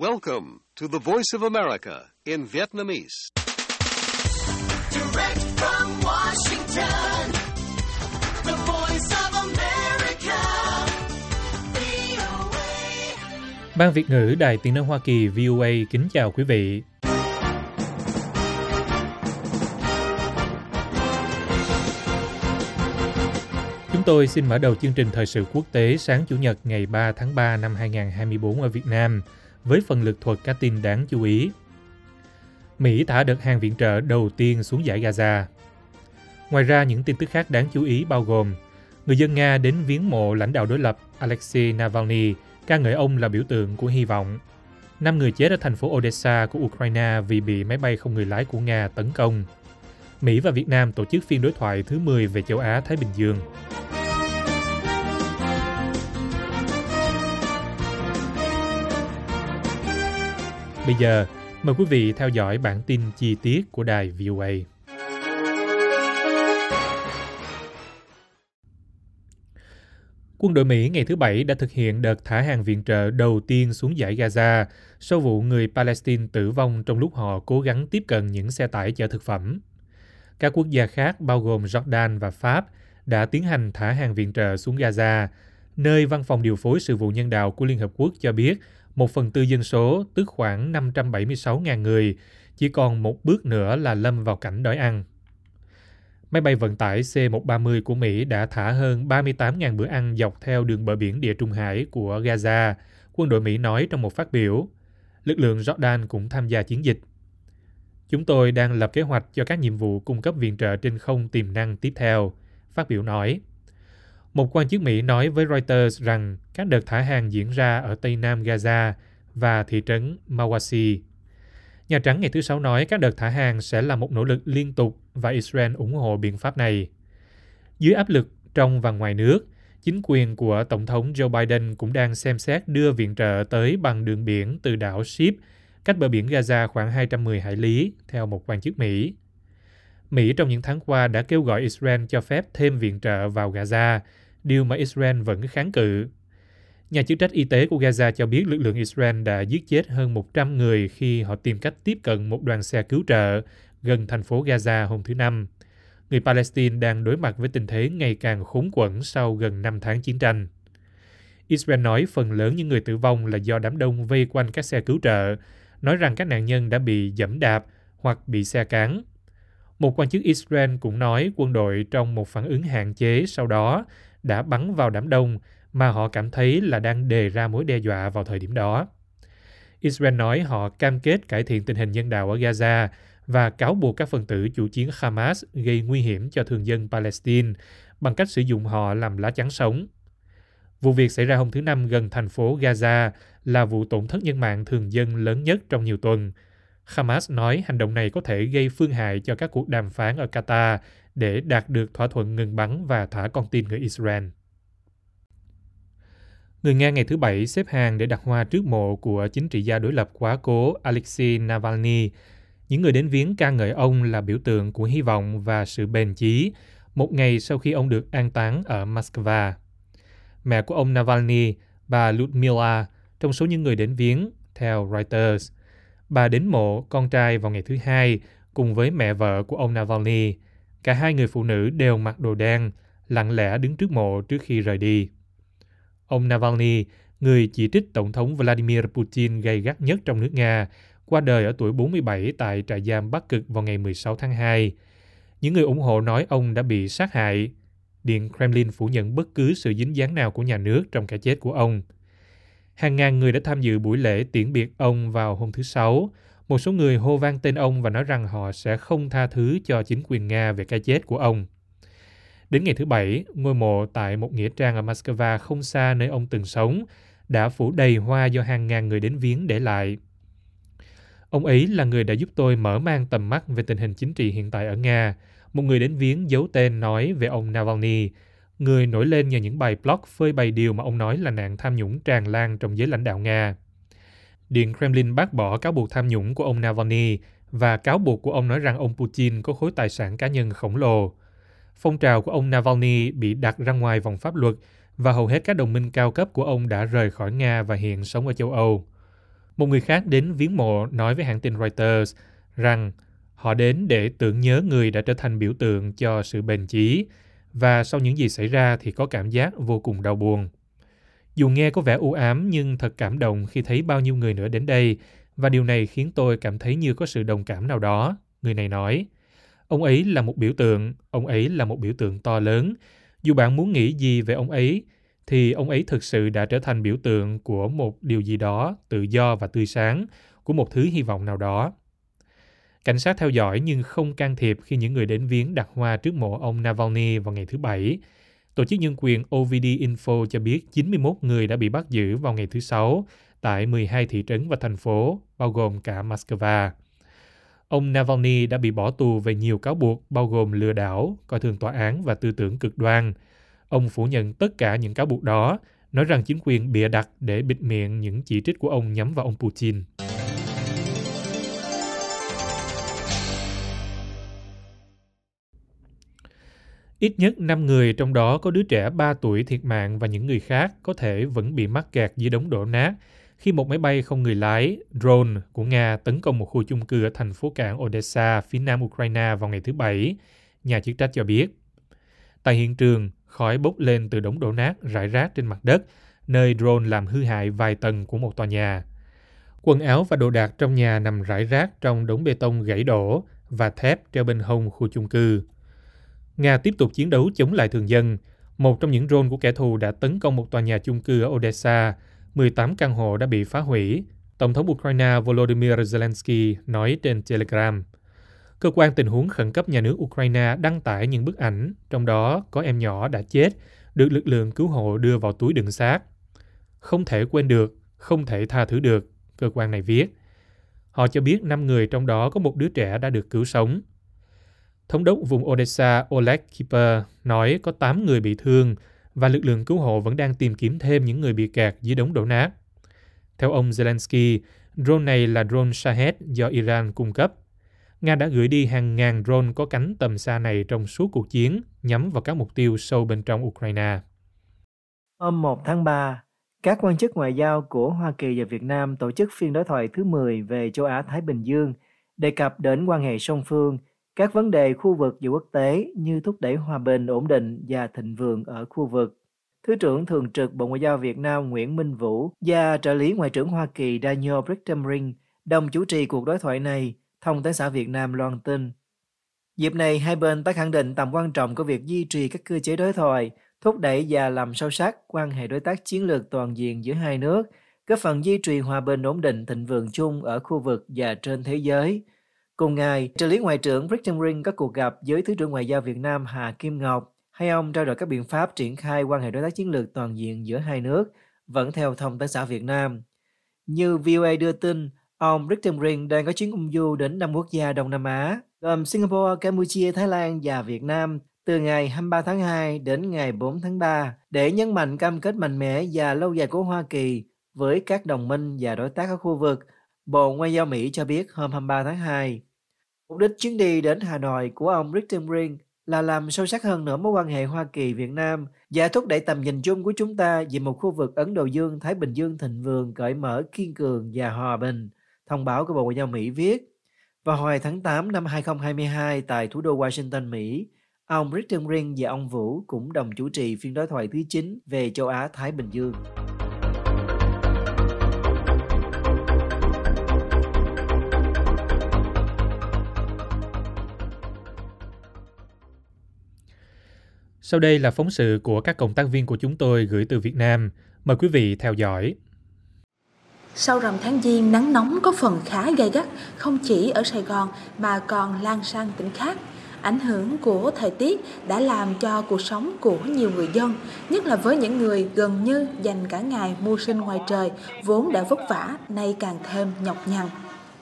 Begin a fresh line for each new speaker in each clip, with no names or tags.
Welcome to the Voice of America in Vietnamese.
Direct from Washington, the voice of America, VOA.
Ban Việt ngữ Đài Tiếng nói Hoa Kỳ VOA kính chào quý vị. Chúng tôi xin mở đầu chương trình thời sự quốc tế sáng Chủ nhật ngày 3 tháng 3 năm 2024 ở Việt Nam với phần lực thuật các tin đáng chú ý. Mỹ thả đợt hàng viện trợ đầu tiên xuống giải Gaza. Ngoài ra, những tin tức khác đáng chú ý bao gồm người dân Nga đến viếng mộ lãnh đạo đối lập Alexei Navalny, ca ngợi ông là biểu tượng của hy vọng. Năm người chết ở thành phố Odessa của Ukraine vì bị máy bay không người lái của Nga tấn công. Mỹ và Việt Nam tổ chức phiên đối thoại thứ 10 về châu Á-Thái Bình Dương. Bây giờ, mời quý vị theo dõi bản tin chi tiết của đài VOA. Quân đội Mỹ ngày thứ Bảy đã thực hiện đợt thả hàng viện trợ đầu tiên xuống giải Gaza sau vụ người Palestine tử vong trong lúc họ cố gắng tiếp cận những xe tải chở thực phẩm. Các quốc gia khác bao gồm Jordan và Pháp đã tiến hành thả hàng viện trợ xuống Gaza, nơi văn phòng điều phối sự vụ nhân đạo của Liên Hợp Quốc cho biết một phần tư dân số, tức khoảng 576.000 người, chỉ còn một bước nữa là lâm vào cảnh đói ăn. Máy bay vận tải C-130 của Mỹ đã thả hơn 38.000 bữa ăn dọc theo đường bờ biển Địa Trung Hải của Gaza, quân đội Mỹ nói trong một phát biểu. Lực lượng Jordan cũng tham gia chiến dịch. Chúng tôi đang lập kế hoạch cho các nhiệm vụ cung cấp viện trợ trên không tiềm năng tiếp theo, phát biểu nói. Một quan chức Mỹ nói với Reuters rằng các đợt thả hàng diễn ra ở Tây Nam Gaza và thị trấn Mawasi. Nhà Trắng ngày thứ Sáu nói các đợt thả hàng sẽ là một nỗ lực liên tục và Israel ủng hộ biện pháp này. Dưới áp lực trong và ngoài nước, chính quyền của Tổng thống Joe Biden cũng đang xem xét đưa viện trợ tới bằng đường biển từ đảo Ship, cách bờ biển Gaza khoảng 210 hải lý, theo một quan chức Mỹ. Mỹ trong những tháng qua đã kêu gọi Israel cho phép thêm viện trợ vào Gaza, điều mà Israel vẫn kháng cự. Nhà chức trách y tế của Gaza cho biết lực lượng Israel đã giết chết hơn 100 người khi họ tìm cách tiếp cận một đoàn xe cứu trợ gần thành phố Gaza hôm thứ Năm. Người Palestine đang đối mặt với tình thế ngày càng khốn quẫn sau gần 5 tháng chiến tranh. Israel nói phần lớn những người tử vong là do đám đông vây quanh các xe cứu trợ, nói rằng các nạn nhân đã bị dẫm đạp hoặc bị xe cán. Một quan chức Israel cũng nói quân đội trong một phản ứng hạn chế sau đó đã bắn vào đám đông mà họ cảm thấy là đang đề ra mối đe dọa vào thời điểm đó. Israel nói họ cam kết cải thiện tình hình nhân đạo ở Gaza và cáo buộc các phần tử chủ chiến Hamas gây nguy hiểm cho thường dân Palestine bằng cách sử dụng họ làm lá chắn sống. Vụ việc xảy ra hôm thứ Năm gần thành phố Gaza là vụ tổn thất nhân mạng thường dân lớn nhất trong nhiều tuần. Hamas nói hành động này có thể gây phương hại cho các cuộc đàm phán ở Qatar để đạt được thỏa thuận ngừng bắn và thả con tin người Israel. Người Nga ngày thứ Bảy xếp hàng để đặt hoa trước mộ của chính trị gia đối lập quá cố Alexei Navalny. Những người đến viếng ca ngợi ông là biểu tượng của hy vọng và sự bền chí, một ngày sau khi ông được an táng ở Moscow. Mẹ của ông Navalny, bà Ludmila, trong số những người đến viếng, theo Reuters. Bà đến mộ con trai vào ngày thứ hai cùng với mẹ vợ của ông Navalny. Cả hai người phụ nữ đều mặc đồ đen, lặng lẽ đứng trước mộ trước khi rời đi. Ông Navalny, người chỉ trích Tổng thống Vladimir Putin gay gắt nhất trong nước Nga, qua đời ở tuổi 47 tại trại giam Bắc Cực vào ngày 16 tháng 2. Những người ủng hộ nói ông đã bị sát hại. Điện Kremlin phủ nhận bất cứ sự dính dáng nào của nhà nước trong cái chết của ông. Hàng ngàn người đã tham dự buổi lễ tiễn biệt ông vào hôm thứ Sáu. Một số người hô vang tên ông và nói rằng họ sẽ không tha thứ cho chính quyền Nga về cái chết của ông. Đến ngày thứ Bảy, ngôi mộ tại một nghĩa trang ở Moscow không xa nơi ông từng sống đã phủ đầy hoa do hàng ngàn người đến viếng để lại. Ông ấy là người đã giúp tôi mở mang tầm mắt về tình hình chính trị hiện tại ở Nga. Một người đến viếng giấu tên nói về ông Navalny, người nổi lên nhờ những bài blog phơi bày điều mà ông nói là nạn tham nhũng tràn lan trong giới lãnh đạo Nga. Điện Kremlin bác bỏ cáo buộc tham nhũng của ông Navalny và cáo buộc của ông nói rằng ông Putin có khối tài sản cá nhân khổng lồ. Phong trào của ông Navalny bị đặt ra ngoài vòng pháp luật và hầu hết các đồng minh cao cấp của ông đã rời khỏi Nga và hiện sống ở châu Âu. Một người khác đến viếng mộ nói với hãng tin Reuters rằng họ đến để tưởng nhớ người đã trở thành biểu tượng cho sự bền chí và sau những gì xảy ra thì có cảm giác vô cùng đau buồn. Dù nghe có vẻ u ám nhưng thật cảm động khi thấy bao nhiêu người nữa đến đây và điều này khiến tôi cảm thấy như có sự đồng cảm nào đó, người này nói. Ông ấy là một biểu tượng, ông ấy là một biểu tượng to lớn. Dù bạn muốn nghĩ gì về ông ấy, thì ông ấy thực sự đã trở thành biểu tượng của một điều gì đó tự do và tươi sáng, của một thứ hy vọng nào đó. Cảnh sát theo dõi nhưng không can thiệp khi những người đến viếng đặt hoa trước mộ ông Navalny vào ngày thứ Bảy. Tổ chức nhân quyền OVD Info cho biết 91 người đã bị bắt giữ vào ngày thứ Sáu tại 12 thị trấn và thành phố, bao gồm cả Moscow. Ông Navalny đã bị bỏ tù về nhiều cáo buộc bao gồm lừa đảo, coi thường tòa án và tư tưởng cực đoan. Ông phủ nhận tất cả những cáo buộc đó, nói rằng chính quyền bịa đặt để bịt miệng những chỉ trích của ông nhắm vào ông Putin. Ít nhất 5 người trong đó có đứa trẻ 3 tuổi thiệt mạng và những người khác có thể vẫn bị mắc kẹt dưới đống đổ nát khi một máy bay không người lái drone của Nga tấn công một khu chung cư ở thành phố cảng Odessa, phía nam Ukraine vào ngày thứ Bảy, nhà chức trách cho biết. Tại hiện trường, khói bốc lên từ đống đổ nát rải rác trên mặt đất, nơi drone làm hư hại vài tầng của một tòa nhà. Quần áo và đồ đạc trong nhà nằm rải rác trong đống bê tông gãy đổ và thép treo bên hông khu chung cư. Nga tiếp tục chiến đấu chống lại thường dân. Một trong những drone của kẻ thù đã tấn công một tòa nhà chung cư ở Odessa. 18 căn hộ đã bị phá hủy. Tổng thống Ukraine Volodymyr Zelensky nói trên Telegram. Cơ quan tình huống khẩn cấp nhà nước Ukraine đăng tải những bức ảnh, trong đó có em nhỏ đã chết, được lực lượng cứu hộ đưa vào túi đựng xác. Không thể quên được, không thể tha thứ được, cơ quan này viết. Họ cho biết 5 người trong đó có một đứa trẻ đã được cứu sống. Thống đốc vùng Odessa Oleg Kiper nói có 8 người bị thương và lực lượng cứu hộ vẫn đang tìm kiếm thêm những người bị kẹt dưới đống đổ nát. Theo ông Zelensky, drone này là drone Shahed do Iran cung cấp. Nga đã gửi đi hàng ngàn drone có cánh tầm xa này trong suốt cuộc chiến nhắm vào các mục tiêu sâu bên trong Ukraine.
Hôm 1 tháng 3, các quan chức ngoại giao của Hoa Kỳ và Việt Nam tổ chức phiên đối thoại thứ 10 về châu Á-Thái Bình Dương, đề cập đến quan hệ song phương các vấn đề khu vực và quốc tế như thúc đẩy hòa bình, ổn định và thịnh vượng ở khu vực. Thứ trưởng Thường trực Bộ Ngoại giao Việt Nam Nguyễn Minh Vũ và trợ lý Ngoại trưởng Hoa Kỳ Daniel Brigham đồng chủ trì cuộc đối thoại này, thông tấn xã Việt Nam loan tin. Dịp này, hai bên tái khẳng định tầm quan trọng của việc duy trì các cơ chế đối thoại, thúc đẩy và làm sâu sắc quan hệ đối tác chiến lược toàn diện giữa hai nước, góp phần duy trì hòa bình ổn định thịnh vượng chung ở khu vực và trên thế giới – Cùng ngày, trợ lý Ngoại trưởng Brigham Ring có cuộc gặp với Thứ trưởng Ngoại giao Việt Nam Hà Kim Ngọc. Hai ông trao đổi các biện pháp triển khai quan hệ đối tác chiến lược toàn diện giữa hai nước, vẫn theo thông tấn xã Việt Nam. Như VOA đưa tin, ông Brigham Ring đang có chuyến công du đến năm quốc gia Đông Nam Á, gồm Singapore, Campuchia, Thái Lan và Việt Nam từ ngày 23 tháng 2 đến ngày 4 tháng 3 để nhấn mạnh cam kết mạnh mẽ và lâu dài của Hoa Kỳ với các đồng minh và đối tác ở khu vực, Bộ Ngoại giao Mỹ cho biết hôm 23 tháng 2. Mục đích chuyến đi đến Hà Nội của ông Richard Ring là làm sâu sắc hơn nữa mối quan hệ Hoa Kỳ-Việt Nam và thúc đẩy tầm nhìn chung của chúng ta về một khu vực Ấn Độ Dương-Thái Bình Dương thịnh vượng, cởi mở, kiên cường và hòa bình, thông báo của Bộ Ngoại giao Mỹ viết. Vào hồi tháng 8 năm 2022 tại thủ đô Washington, Mỹ, ông Richard Ring và ông Vũ cũng đồng chủ trì phiên đối thoại thứ 9 về châu Á-Thái Bình Dương.
Sau đây là phóng sự của các cộng tác viên của chúng tôi gửi từ Việt Nam. Mời quý vị theo dõi.
Sau rằm tháng Giêng, nắng nóng có phần khá gay gắt, không chỉ ở Sài Gòn mà còn lan sang tỉnh khác. Ảnh hưởng của thời tiết đã làm cho cuộc sống của nhiều người dân, nhất là với những người gần như dành cả ngày mưu sinh ngoài trời, vốn đã vất vả, nay càng thêm nhọc nhằn.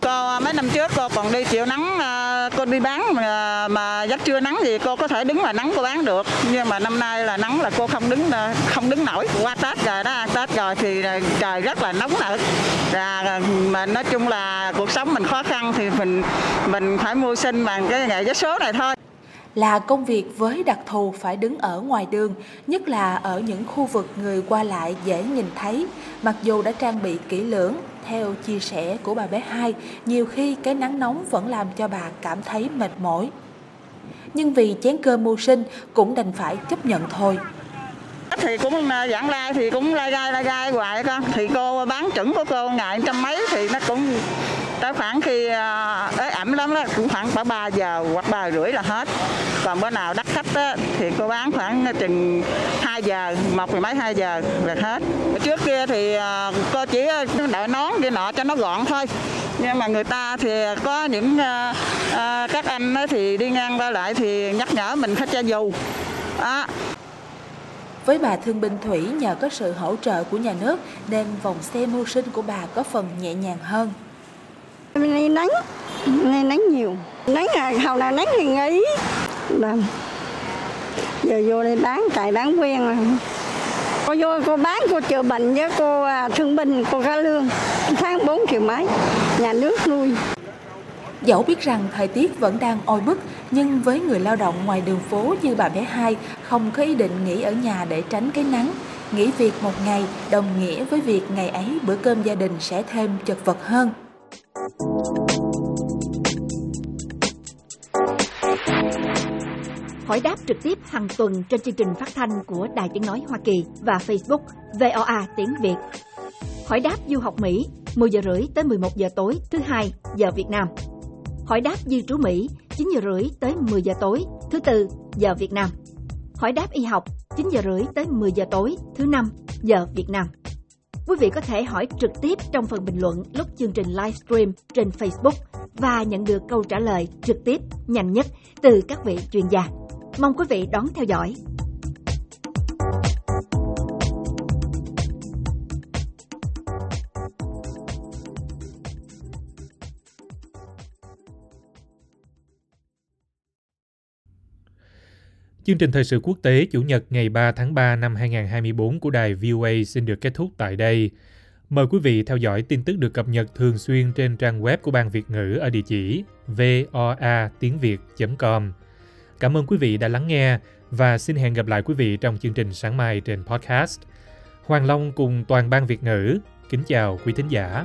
Cô mấy năm trước cô còn đi chịu nắng à, cô đi bán mà, mà giấc trưa nắng thì cô có thể đứng mà nắng cô bán được. Nhưng mà năm nay là nắng là cô không đứng à, không đứng nổi. Qua Tết rồi đó Tết rồi thì à, trời rất là nóng nực. Và mà nói chung là cuộc sống mình khó khăn thì mình mình phải mưu sinh bằng cái nghề vé số này thôi
là công việc với đặc thù phải đứng ở ngoài đường, nhất là ở những khu vực người qua lại dễ nhìn thấy, mặc dù đã trang bị kỹ lưỡng. Theo chia sẻ của bà bé hai, nhiều khi cái nắng nóng vẫn làm cho bà cảm thấy mệt mỏi. Nhưng vì chén cơm mưu sinh cũng đành phải chấp nhận thôi.
thì cũng à, giảng lai thì cũng lai gai lai gai hoài con thì cô bán chuẩn của cô ngày trăm mấy thì nó cũng tới khoảng khi ờ, ế ẩm lắm đó cũng khoảng khoảng ba giờ hoặc ba rưỡi là hết. Còn bữa nào đắt khách đó, thì cô bán khoảng chừng 2 giờ một mười mấy hai giờ là hết. Trước kia thì ờ, cô chỉ đợi nón kia nọ cho nó gọn thôi. Nhưng mà người ta thì có những ờ, các anh thì đi ngang qua lại thì nhắc nhở mình phải cho dù. Đó
Với bà thương binh Thủy nhờ có sự hỗ trợ của nhà nước nên vòng xe mưu sinh của bà có phần nhẹ nhàng hơn.
Bên nắng, nay nắng nhiều. Nắng à, hầu nào nắng thì nghỉ. Làm. Giờ vô đây bán, chạy bán quen rồi. Cô vô cô bán, cô chữa bệnh với cô à, thương binh, cô có lương. Tháng 4 triệu mấy, nhà nước nuôi.
Dẫu biết rằng thời tiết vẫn đang oi bức, nhưng với người lao động ngoài đường phố như bà bé hai không có ý định nghỉ ở nhà để tránh cái nắng. Nghỉ việc một ngày đồng nghĩa với việc ngày ấy bữa cơm gia đình sẽ thêm chật vật hơn.
Hỏi đáp trực tiếp hàng tuần trên chương trình phát thanh của Đài Tiếng Nói Hoa Kỳ và Facebook VOA Tiếng Việt. Hỏi đáp du học Mỹ 10 giờ rưỡi tới 11 giờ tối, thứ hai giờ Việt Nam. Hỏi đáp di trú Mỹ 9 giờ rưỡi tới 10 giờ tối, thứ tư giờ Việt Nam. Hỏi đáp y học 9 giờ rưỡi tới 10 giờ tối, thứ năm giờ Việt Nam. Quý vị có thể hỏi trực tiếp trong phần bình luận lúc chương trình livestream trên Facebook và nhận được câu trả lời trực tiếp, nhanh nhất từ các vị chuyên gia. Mong quý vị đón theo dõi.
Chương trình thời sự quốc tế Chủ nhật ngày 3 tháng 3 năm 2024 của đài VOA xin được kết thúc tại đây. Mời quý vị theo dõi tin tức được cập nhật thường xuyên trên trang web của Ban Việt ngữ ở địa chỉ voa tiếng việt.com. Cảm ơn quý vị đã lắng nghe và xin hẹn gặp lại quý vị trong chương trình sáng mai trên podcast. Hoàng Long cùng toàn ban Việt ngữ kính chào quý thính giả.